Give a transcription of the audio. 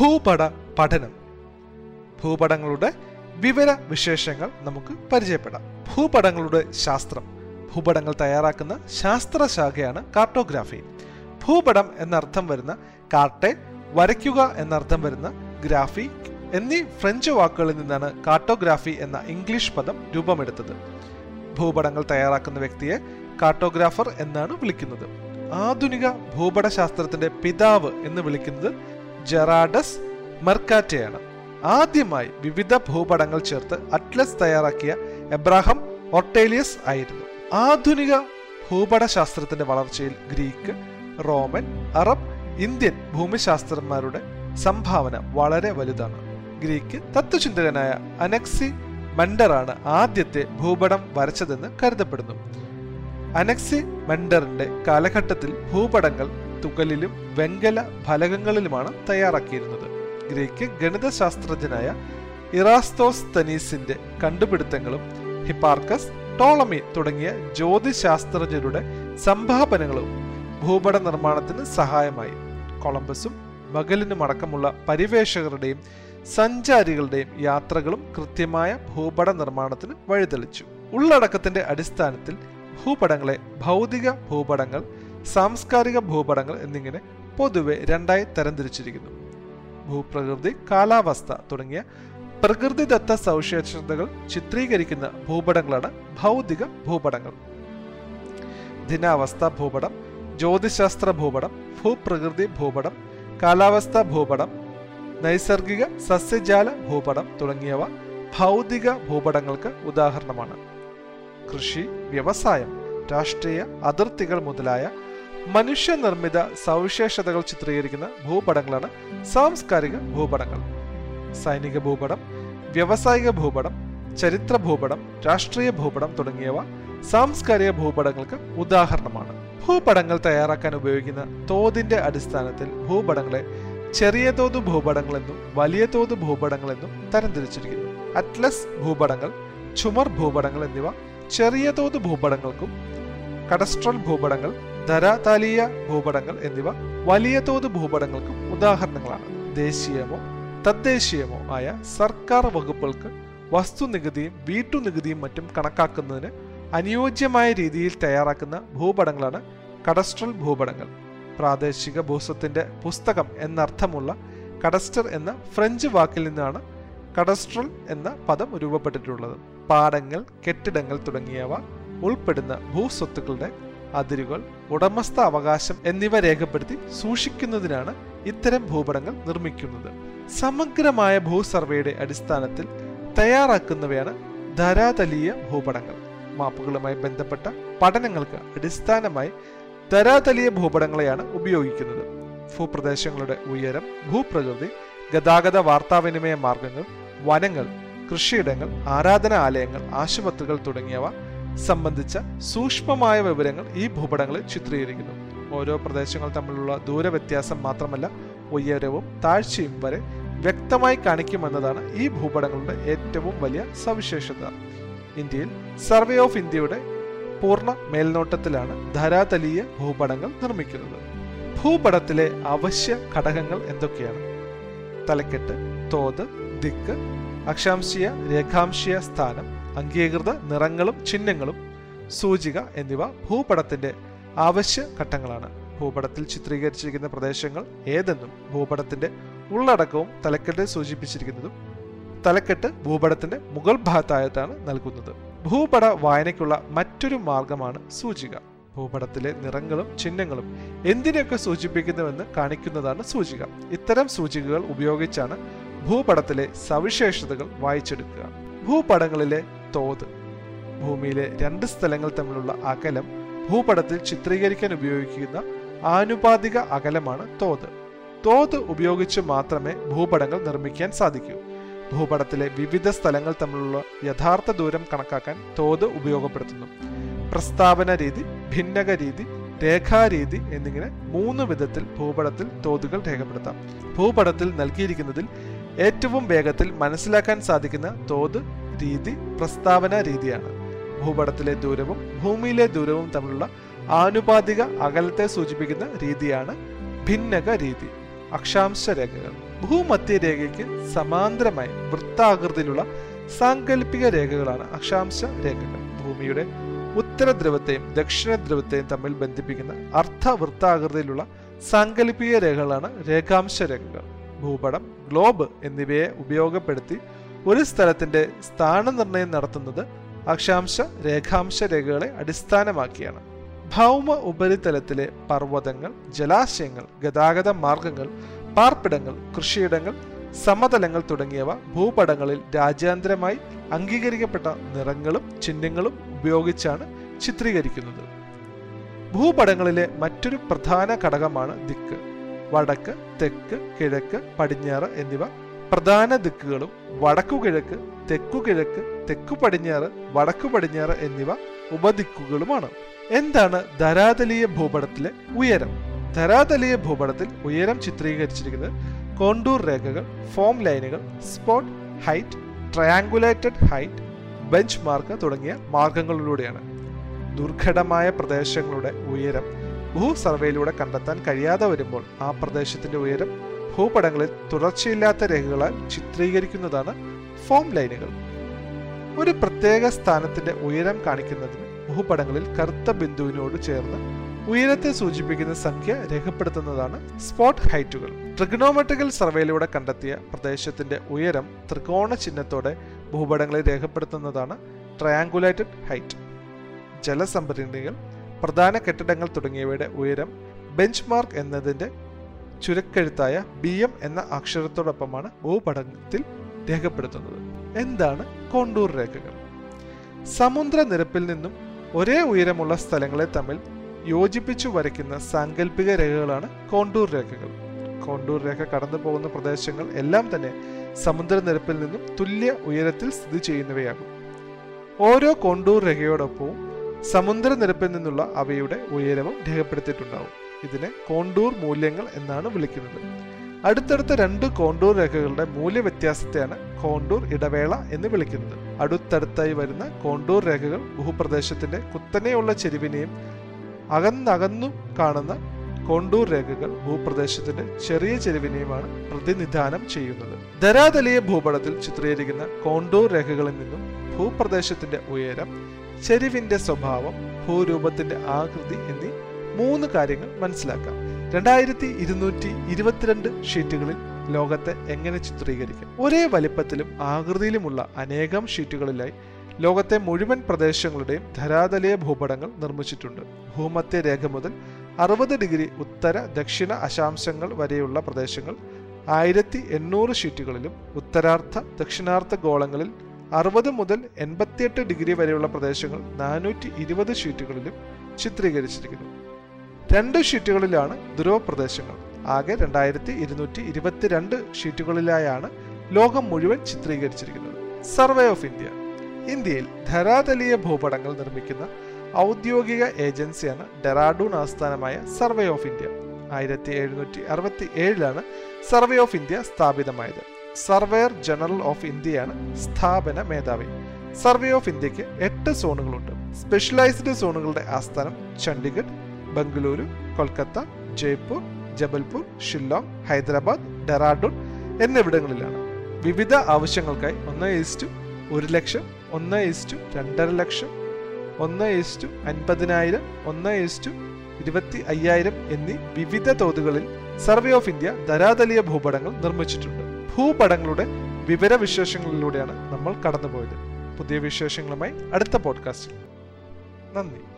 ഭൂപട പഠനം. ഭൂപടങ്ങളുടെ വിവര വിശേഷങ്ങൾ നമുക്ക് പരിചയപ്പെടാം. ഭൂപടങ്ങളുടെ ശാസ്ത്രം. ഭൂപടങ്ങൾ തയ്യാറാക്കുന്ന ശാസ്ത്രശാഖയാണ് കാർട്ടോഗ്രാഫി. ഭൂപടം എന്നർത്ഥം വരുന്ന കാർട്ടെ വരയ്ക്കുക എന്നർത്ഥം വരുന്ന ഗ്രാഫി എന്നീ ഫ്രഞ്ച് വാക്കുകളിൽ നിന്നാണ് കാർട്ടോഗ്രാഫി എന്ന ഇംഗ്ലീഷ് പദം രൂപമെടുത്തത്. ഭൂപടങ്ങൾ തയ്യാറാക്കുന്ന വ്യക്തിയെ കാർട്ടോഗ്രാഫർ എന്നാണ് വിളിക്കുന്നത്. ആധുനിക ഭൂപടശാസ്ത്രത്തിന്റെ പിതാവ് എന്ന് വിളിക്കുന്നത് ജെറാഡസ് മെർക്കാറ്റയാണ്. ആദ്യമായി വിവിധ ഭൂപടങ്ങൾ ചേർത്ത് അറ്റ്ലസ് തയ്യാറാക്കിയ എബ്രാഹം ഒർട്ടേലിയസ് ആയിരുന്നു. ആധുനിക ഭൂപടശാസ്ത്രത്തിന്റെ വളർച്ചയിൽ ഗ്രീക്ക് റോമൻ അറബ് ഇന്ത്യൻ ഭൂമിശാസ്ത്രന്മാരുടെ സംഭാവന വളരെ വലുതാണ്. ഗ്രീക്ക് തത്വചിന്തകനായ അനക്സി മണ്ടറാണ് ആദ്യത്തെ ഭൂപടം വരച്ചതെന്ന് കരുതപ്പെടുന്നു. അനക്സി മണ്ടറിന്റെ കാലഘട്ടത്തിൽ ഭൂപടങ്ങൾ തുകലിലും വെങ്കല ഫലകങ്ങളിലുമാണ് തയ്യാറാക്കിയിരുന്നത്. ഗ്രീക്ക് ഗണിതശാസ്ത്രജ്ഞനായ ഇറാസ്തോസ് തനീസിന്റെ കണ്ടുപിടുത്തങ്ങളും ഹിപ്പാർക്കസ് ടോളമി തുടങ്ങിയ ജ്യോതിശാസ്ത്രജ്ഞരുടെ സംഭാവനകളും ഭൂപട നിർമ്മാണത്തിന് സഹായമായി. കൊളംബസും മകലിനും അടക്കമുള്ള പരിവേഷകരുടെയും സഞ്ചാരികളുടെയും യാത്രകളും കൃത്യമായ ഭൂപട നിർമ്മാണത്തിന് വഴിതെളിച്ചു. ഉള്ളടക്കത്തിന്റെ അടിസ്ഥാനത്തിൽ ഭൂപടങ്ങളെ ഭൗതിക ഭൂപടങ്ങൾ സാംസ്കാരിക ഭൂപടങ്ങൾ എന്നിങ്ങനെ പൊതുവെ രണ്ടായി തരംതിരിച്ചിരിക്കുന്നു. ഭൂപ്രകൃതി കാലാവസ്ഥ തുടങ്ങിയ പ്രകൃതിദത്ത സവിശേഷതകൾ ചിത്രീകരിക്കുന്ന ഭൂപടങ്ങളാണ് ഭൗതിക ഭൂപടങ്ങൾ. ദിനാവസ്ഥ ഭൂപടം ജ്യോതിശാസ്ത്ര ഭൂപടം ഭൂപ്രകൃതി ഭൂപടം കാലാവസ്ഥ ഭൂപടം നൈസർഗിക സസ്യജാല ഭൂപടം തുടങ്ങിയവ ഭൗതിക ഭൂപടങ്ങൾക്ക് ഉദാഹരണമാണ്. കൃഷി വ്യവസായം രാഷ്ട്രീയ അതിർത്തികൾ മുതലായ മനുഷ്യനിർമ്മിത സവിശേഷതകൾ ചിത്രീകരിക്കുന്ന ഭൂപടങ്ങളാണ് സാംസ്കാരിക ഭൂപടങ്ങൾ. സൈനിക ഭൂപടം വ്യവസായിക ഭൂപടം ചരിത്ര ഭൂപടം രാഷ്ട്രീയ ഭൂപടം തുടങ്ങിയവ സാംസ്കാരിക ഭൂപടങ്ങൾക്ക് ഉദാഹരണമാണ്. ഭൂപടങ്ങൾ തയ്യാറാക്കാൻ ഉപയോഗിക്കുന്ന തോതിന്റെ അടിസ്ഥാനത്തിൽ ഭൂപടങ്ങളെ ചെറിയ തോത് ഭൂപടങ്ങളെന്നും വലിയ തോത് ഭൂപടങ്ങളെന്നും തരംതിരിച്ചിരിക്കുന്നു. അറ്റ്ലസ് ഭൂപടങ്ങൾ ചുമർ ഭൂപടങ്ങൾ എന്നിവ ചെറിയ തോത് ഭൂപടങ്ങൾക്കും കഡസ്ട്രൽ ഭൂപടങ്ങൾ ധരാതാലീയ ഭൂപടങ്ങൾ എന്നിവ വലിയ തോത് ഭൂപടങ്ങൾക്കും ഉദാഹരണങ്ങളാണ്. ദേശീയമോ തദ്ദേശീയമോ ആയ സർക്കാർ വകുപ്പുകൾക്ക് വസ്തുനികുതിയും വീട്ടുനികുതിയും മറ്റും കണക്കാക്കുന്നതിന് അനുയോജ്യമായ രീതിയിൽ തയ്യാറാക്കുന്ന ഭൂപടങ്ങളാണ് കഡസ്ട്രൽ ഭൂപടങ്ങൾ. പ്രാദേശിക ഭൂസ്വത്തിന്റെ പുസ്തകം എന്നർത്ഥമുള്ള കഡസ്റ്റർ എന്ന ഫ്രഞ്ച് വാക്കിൽ നിന്നാണ് കഡസ്ട്രൽ എന്ന പദം രൂപപ്പെട്ടിട്ടുള്ളത്. പാടങ്ങൾ കെട്ടിടങ്ങൾ തുടങ്ങിയവ ഉൾപ്പെടുന്ന ഭൂസ്വത്തുക്കളുടെ അതിരുകൾ ഉടമസ്ഥ അവകാശം എന്നിവ രേഖപ്പെടുത്തി സൂക്ഷിക്കുന്നതിനാണ് ഇത്തരം ഭൂപടങ്ങൾ നിർമ്മിക്കുന്നത്. സമഗ്രമായ ഭൂസർവേയുടെ അടിസ്ഥാനത്തിൽ തയ്യാറാക്കുന്നവയാണ് ധരാതലീയ ഭൂപടങ്ങൾ. മാപ്പുകളുമായി ബന്ധപ്പെട്ട പഠനങ്ങൾക്ക് അടിസ്ഥാനമായി ധരാതലീയ ഭൂപടങ്ങളെയാണ് ഉപയോഗിക്കുന്നത്. ഭൂപ്രദേശങ്ങളുടെ ഉയരം ഭൂപ്രകൃതി ഗതാഗത വാർത്താവിനിമയ മാർഗങ്ങൾ വനങ്ങൾ കൃഷിയിടങ്ങൾ ആരാധനാലയങ്ങൾ ആശുപത്രികൾ തുടങ്ങിയവ സംബന്ധിച്ച സൂക്ഷ്മമായ വിവരങ്ങൾ ഈ ഭൂപടങ്ങളിൽ ചിത്രീകരിക്കുന്നു. ഓരോ പ്രദേശങ്ങൾ തമ്മിലുള്ള ദൂരവ്യത്യാസം മാത്രമല്ല ഉയരവും താഴ്ചയും വരെ വ്യക്തമായി കാണിക്കുമെന്നതാണ് ഈ ഭൂപടങ്ങളുടെ ഏറ്റവും വലിയ സവിശേഷത. ഇന്ത്യയിൽ സർവേ ഓഫ് ഇന്ത്യയുടെ പൂർണ മേൽനോട്ടത്തിലാണ് ധരാതലീയ ഭൂപടങ്ങൾ നിർമ്മിക്കുന്നത്. ഭൂപടത്തിലെ അവശ്യ ഘടകങ്ങൾ എന്തൊക്കെയാണ്? തലക്കെട്ട് തോത് ദിക്ക് അക്ഷാംശീയ രേഖാംശീയ സ്ഥാനം അംഗീകൃത നിറങ്ങളും ചിഹ്നങ്ങളും സൂചിക എന്നിവ ഭൂപടത്തിന്റെ ആവശ്യ ഘട്ടങ്ങളാണ്. ഭൂപടത്തിൽ ചിത്രീകരിച്ചിരിക്കുന്ന പ്രദേശങ്ങൾ ഏതെന്നും ഭൂപടത്തിന്റെ ഉള്ളടക്കവും തലക്കെട്ട് സൂചിപ്പിച്ചിരിക്കുന്നതും തലക്കെട്ട് ഭൂപടത്തിന്റെ മുകൾ ഭാഗത്തായിട്ടാണ് നൽകുന്നത്. ഭൂപട വായനയ്ക്കുള്ള മറ്റൊരു മാർഗമാണ് സൂചിക. ഭൂപടത്തിലെ നിറങ്ങളും ചിഹ്നങ്ങളും എന്തിനെയൊക്കെ സൂചിപ്പിക്കുന്നുവെന്ന് കാണിക്കുന്നതാണ് സൂചിക. ഇത്തരം സൂചികകൾ ഉപയോഗിച്ചാണ് ഭൂപടത്തിലെ സവിശേഷതകൾ വായിച്ചെടുക്കുക. ഭൂപടങ്ങളിലെ തോത്. ഭൂമിയിലെ രണ്ട് സ്ഥലങ്ങൾ തമ്മിലുള്ള അകലം ഭൂപടത്തിൽ ചിത്രീകരിക്കാൻ ഉപയോഗിക്കുന്ന ആനുപാതിക അകലമാണ് തോത്. തോത് ഉപയോഗിച്ച് മാത്രമേ ഭൂപടങ്ങൾ നിർമ്മിക്കാൻ സാധിക്കൂ. ഭൂപടത്തിലെ വിവിധ സ്ഥലങ്ങൾ തമ്മിലുള്ള യഥാർത്ഥ ദൂരം കണക്കാക്കാൻ തോത് ഉപയോഗപ്പെടുത്തുന്നു. പ്രസ്താവന രീതി ഭിന്നക രീതി രേഖാരീതി എന്നിങ്ങനെ മൂന്ന് വിധത്തിൽ ഭൂപടത്തിൽ തോതുകൾ രേഖപ്പെടുത്താം. ഭൂപടത്തിൽ നൽകിയിരിക്കുന്നതിൽ ഏറ്റവും വേഗത്തിൽ മനസ്സിലാക്കാൻ സാധിക്കുന്ന തോത് രീതി പ്രസ്താവന രീതിയാണ്. ഭൂപടത്തിലെ ദൂരവും ഭൂമിയിലെ ദൂരവും തമ്മിലുള്ള ആനുപാതിക അകലത്തെ സൂചിപ്പിക്കുന്ന രീതിയാണ് ഭിന്നക രീതി. അക്ഷാംശ രേഖകൾ. ഭൂമധ്യരേഖയ്ക്ക് സമാന്തരമായി വൃത്താകൃതിയിലുള്ള സാങ്കല്പിക രേഖകളാണ് അക്ഷാംശ രേഖകൾ. ഭൂമിയുടെ ഉത്തര ധ്രുവത്തെയും ദക്ഷിണ ധ്രുവത്തെയും തമ്മിൽ ബന്ധിപ്പിക്കുന്ന അർദ്ധവൃത്താകൃതിയിലുള്ള സാങ്കല്പിക രേഖകളാണ് രേഖാംശ രേഖകൾ. ഭൂപടം ഗ്ലോബ് എന്നിവയെ ഉപയോഗപ്പെടുത്തി ഒരു സ്ഥലത്തിന്റെ സ്ഥാനനിർണയം നടത്തുന്നത് അക്ഷാംശ രേഖാംശ രേഖകളെ അടിസ്ഥാനമാക്കിയാണ്. ഭൗമ ഉപരിതലത്തിലെ പർവതങ്ങൾ ജലാശയങ്ങൾ ഗതാഗത മാർഗങ്ങൾ പാർപ്പിടങ്ങൾ കൃഷിയിടങ്ങൾ സമതലങ്ങൾ തുടങ്ങിയവ ഭൂപടങ്ങളിൽ രാജ്യാന്തരമായി അംഗീകരിക്കപ്പെട്ട നിറങ്ങളും ചിഹ്നങ്ങളും ഉപയോഗിച്ചാണ് ചിത്രീകരിക്കുന്നത്. ഭൂപടങ്ങളിലെ മറ്റൊരു പ്രധാന ഘടകമാണ് ദിക്ക്. വടക്ക് തെക്ക് കിഴക്ക് പടിഞ്ഞാറ് എന്നിവ പ്രധാന ദിക്കുകളും വടക്കുകിഴക്ക് തെക്കുകിഴക്ക് തെക്കു പടിഞ്ഞാറ് വടക്കു പടിഞ്ഞാറ് എന്നിവ ഉപദിക്കുകളുമാണ്. എന്താണ് ധരാതലീയ ഭൂപടത്തിലെ ഉയരം? ധരാതലീയ ഭൂപടത്തിൽ ഉയരം ചിത്രീകരിച്ചിരിക്കുന്നത് കോണ്ടൂർ രേഖകൾ ഫോം ലൈനുകൾ spot height triangulated height bench mark തുടങ്ങിയ മാർഗങ്ങളിലൂടെയാണ്. ദുർഘടമായ പ്രദേശങ്ങളുടെ ഉയരം ഭൂ സർവേയിലൂടെ കണ്ടെത്താൻ കഴിയാതെ വരുമ്പോൾ ആ പ്രദേശത്തിന്റെ ഉയരം ഭൂപടങ്ങളിൽ തുടർച്ചയില്ലാത്ത രേഖകളാൽ ചിത്രീകരിക്കുന്നതാണ് ഫോം ലൈനുകൾ. ഒരു പ്രത്യേക സ്ഥാനത്തിന്റെ ഉയരം കാണിക്കുന്നതിന് ഭൂപടങ്ങളിൽ കറുത്ത ബിന്ദുവിനോട് ചേർന്ന് ഉയരത്തെ സൂചിപ്പിക്കുന്ന സംഖ്യ രേഖപ്പെടുത്തുന്നതാണ് സ്പോട്ട് ഹൈറ്റുകൾ. ട്രിഗണോമെട്രിക്കൽ സർവേയിലൂടെ കണ്ടെത്തിയ പ്രദേശത്തിന്റെ ഉയരം ത്രികോണ ചിഹ്നത്തോടെ ഭൂപടങ്ങളിൽ രേഖപ്പെടുത്തുന്നതാണ് ട്രയാങ്കുലേറ്റഡ് ഹൈറ്റ്. ജലസംഭരണികൾ പ്രധാന കെട്ടിടങ്ങൾ തുടങ്ങിയവയുടെ ഉയരം ബെഞ്ച് മാർക്ക് എന്നതിന്റെ ചുരുക്കെഴുത്തായ ബി എം എന്ന അക്ഷരത്തോടൊപ്പമാണ് ഭൂപടത്തിൽ രേഖപ്പെടുത്തുന്നത്. എന്താണ് കോണ്ടൂർ രേഖകൾ? സമുദ്രനിരപ്പിൽ നിന്നും ഒരേ ഉയരമുള്ള സ്ഥലങ്ങളെ തമ്മിൽ യോജിപ്പിച്ചു വരയ്ക്കുന്ന സാങ്കല്പിക രേഖകളാണ് കോണ്ടൂർ രേഖകൾ. കോണ്ടൂർ രേഖ കടന്നു പോകുന്ന പ്രദേശങ്ങൾ എല്ലാം തന്നെ സമുദ്രനിരപ്പിൽ നിന്നും തുല്യ ഉയരത്തിൽ സ്ഥിതി ചെയ്യുന്നവയാകും. ഓരോ കോണ്ടൂർ രേഖയോടൊപ്പവും സമുദ്രനിരപ്പിൽ നിന്നുള്ള അവയുടെ ഉയരവും രേഖപ്പെടുത്തിയിട്ടുണ്ടാവും. ഇതിനെ കോണ്ടൂർ മൂല്യങ്ങൾ എന്നാണ് വിളിക്കുന്നത്. അടുത്തടുത്ത രണ്ട് കോണ്ടൂർ രേഖകളുടെ മൂല്യവ്യത്യാസത്തെയാണ് കോണ്ടൂർ ഇടവേള എന്ന് വിളിക്കുന്നത്. അടുത്തടുത്തായി വരുന്ന കോണ്ടൂർ രേഖകൾ ഭൂപ്രദേശത്തിന്റെ കുത്തനെയുള്ള ചെരിവിനെയും അകന്നകന്നു കാണുന്ന കോണ്ടൂർ രേഖകൾ ഭൂപ്രദേശത്തിന്റെ ചെറിയ ചെരിവിനെയുമാണ് പ്രതിനിധാനം ചെയ്യുന്നത്. ധരാതലീയ ഭൂപടത്തിൽ ചിത്രീകരിക്കുന്ന കോണ്ടൂർ രേഖകളിൽ നിന്നും ഭൂപ്രദേശത്തിന്റെ ഉയരം ചെരിവിന്റെ സ്വഭാവം ഭൂരൂപത്തിന്റെ ആകൃതി എന്നീ മൂന്ന് കാര്യങ്ങൾ മനസ്സിലാക്കാം. രണ്ടായിരത്തി ഇരുന്നൂറ്റി ഇരുപത്തിരണ്ട് ഷീറ്റുകളിൽ ലോകത്തെ എങ്ങനെ ചിത്രീകരിക്കാം? ഒരേ വലിപ്പത്തിലും ആകൃതിയിലുമുള്ള അനേകം ഷീറ്റുകളിലായി ലോകത്തെ മുഴുവൻ പ്രദേശങ്ങളുടെയും ധരാതലീയ ഭൂപടങ്ങൾ നിർമ്മിച്ചിട്ടുണ്ട്. ഭൂമധ്യ രേഖ മുതൽ അറുപത് ഡിഗ്രി ഉത്തര ദക്ഷിണ അശാംശങ്ങൾ വരെയുള്ള പ്രദേശങ്ങൾ ആയിരത്തി എണ്ണൂറ് ഷീറ്റുകളിലും ഉത്തരാർത്ഥ ദക്ഷിണാർത്ഥ ഗോളങ്ങളിൽ അറുപത് മുതൽ എൺപത്തിയെട്ട് ഡിഗ്രി വരെയുള്ള പ്രദേശങ്ങൾ നാനൂറ്റി ഇരുപത് ഷീറ്റുകളിലും ചിത്രീകരിച്ചിരിക്കുന്നു. രണ്ട് ഷീറ്റുകളിലാണ് ധ്രുവ പ്രദേശങ്ങൾ ആകെ രണ്ടായിരത്തി ഇരുന്നൂറ്റി ഇരുപത്തിരണ്ട് ഷീറ്റുകളിലായാണ് ലോകം മുഴുവൻ ചിത്രീകരിച്ചിരിക്കുന്നത്. സർവേ ഓഫ് ഇന്ത്യ ഇന്ത്യയിൽ ധരാതലീയ ഭൂപടങ്ങൾ നിർമ്മിക്കുന്ന ഔദ്യോഗിക ഏജൻസിയാണ് ഡെറാഡൂൺ ആസ്ഥാനമായ സർവേ ഓഫ് ഇന്ത്യ ആയിരത്തി എഴുന്നൂറ്റി അറുപത്തി ഏഴിലാണ് സർവേ ഓഫ് ഇന്ത്യ സ്ഥാപിതമായത്. സർവേയർ ജനറൽ ഓഫ് ഇന്ത്യയാണ് സ്ഥാപന മേധാവി. സർവേ ഓഫ് ഇന്ത്യയ്ക്ക് എട്ട് സോണുകളുണ്ട്. സ്പെഷ്യലൈസ്ഡ് സോണുകളുടെ ആസ്ഥാനം ചണ്ഡീഗഡ് ബംഗളൂരു കൊൽക്കത്ത ജയ്പൂർ ജബൽപൂർ ഷില്ലോങ് ഹൈദരാബാദ് ഡെറാഡൂൺ എന്നിവിടങ്ങളിലാണ്. വിവിധ ആവശ്യങ്ങൾക്കായി ഒന്ന് ഈസ്റ്റു ഒരു ലക്ഷം ഒന്ന് ഈസ്റ്റു രണ്ടര ലക്ഷം ഒന്ന് ഈസ്റ്റു അൻപതിനായിരം ഒന്ന് ഈസ്റ്റു ഇരുപത്തി അയ്യായിരം എന്നീ വിവിധ തോതുകളിൽ സർവേ ഓഫ് ഇന്ത്യ ധരാതലീയ ഭൂപടങ്ങൾ നിർമ്മിച്ചിട്ടുണ്ട്. ഭൂപടങ്ങളുടെ വിവരവിശേഷങ്ങളിലൂടെയാണ് നമ്മൾ കടന്നുപോയത്. പുതിയ വിശേഷങ്ങളുമായി അടുത്ത പോഡ്കാസ്റ്റിൽ. നന്ദി.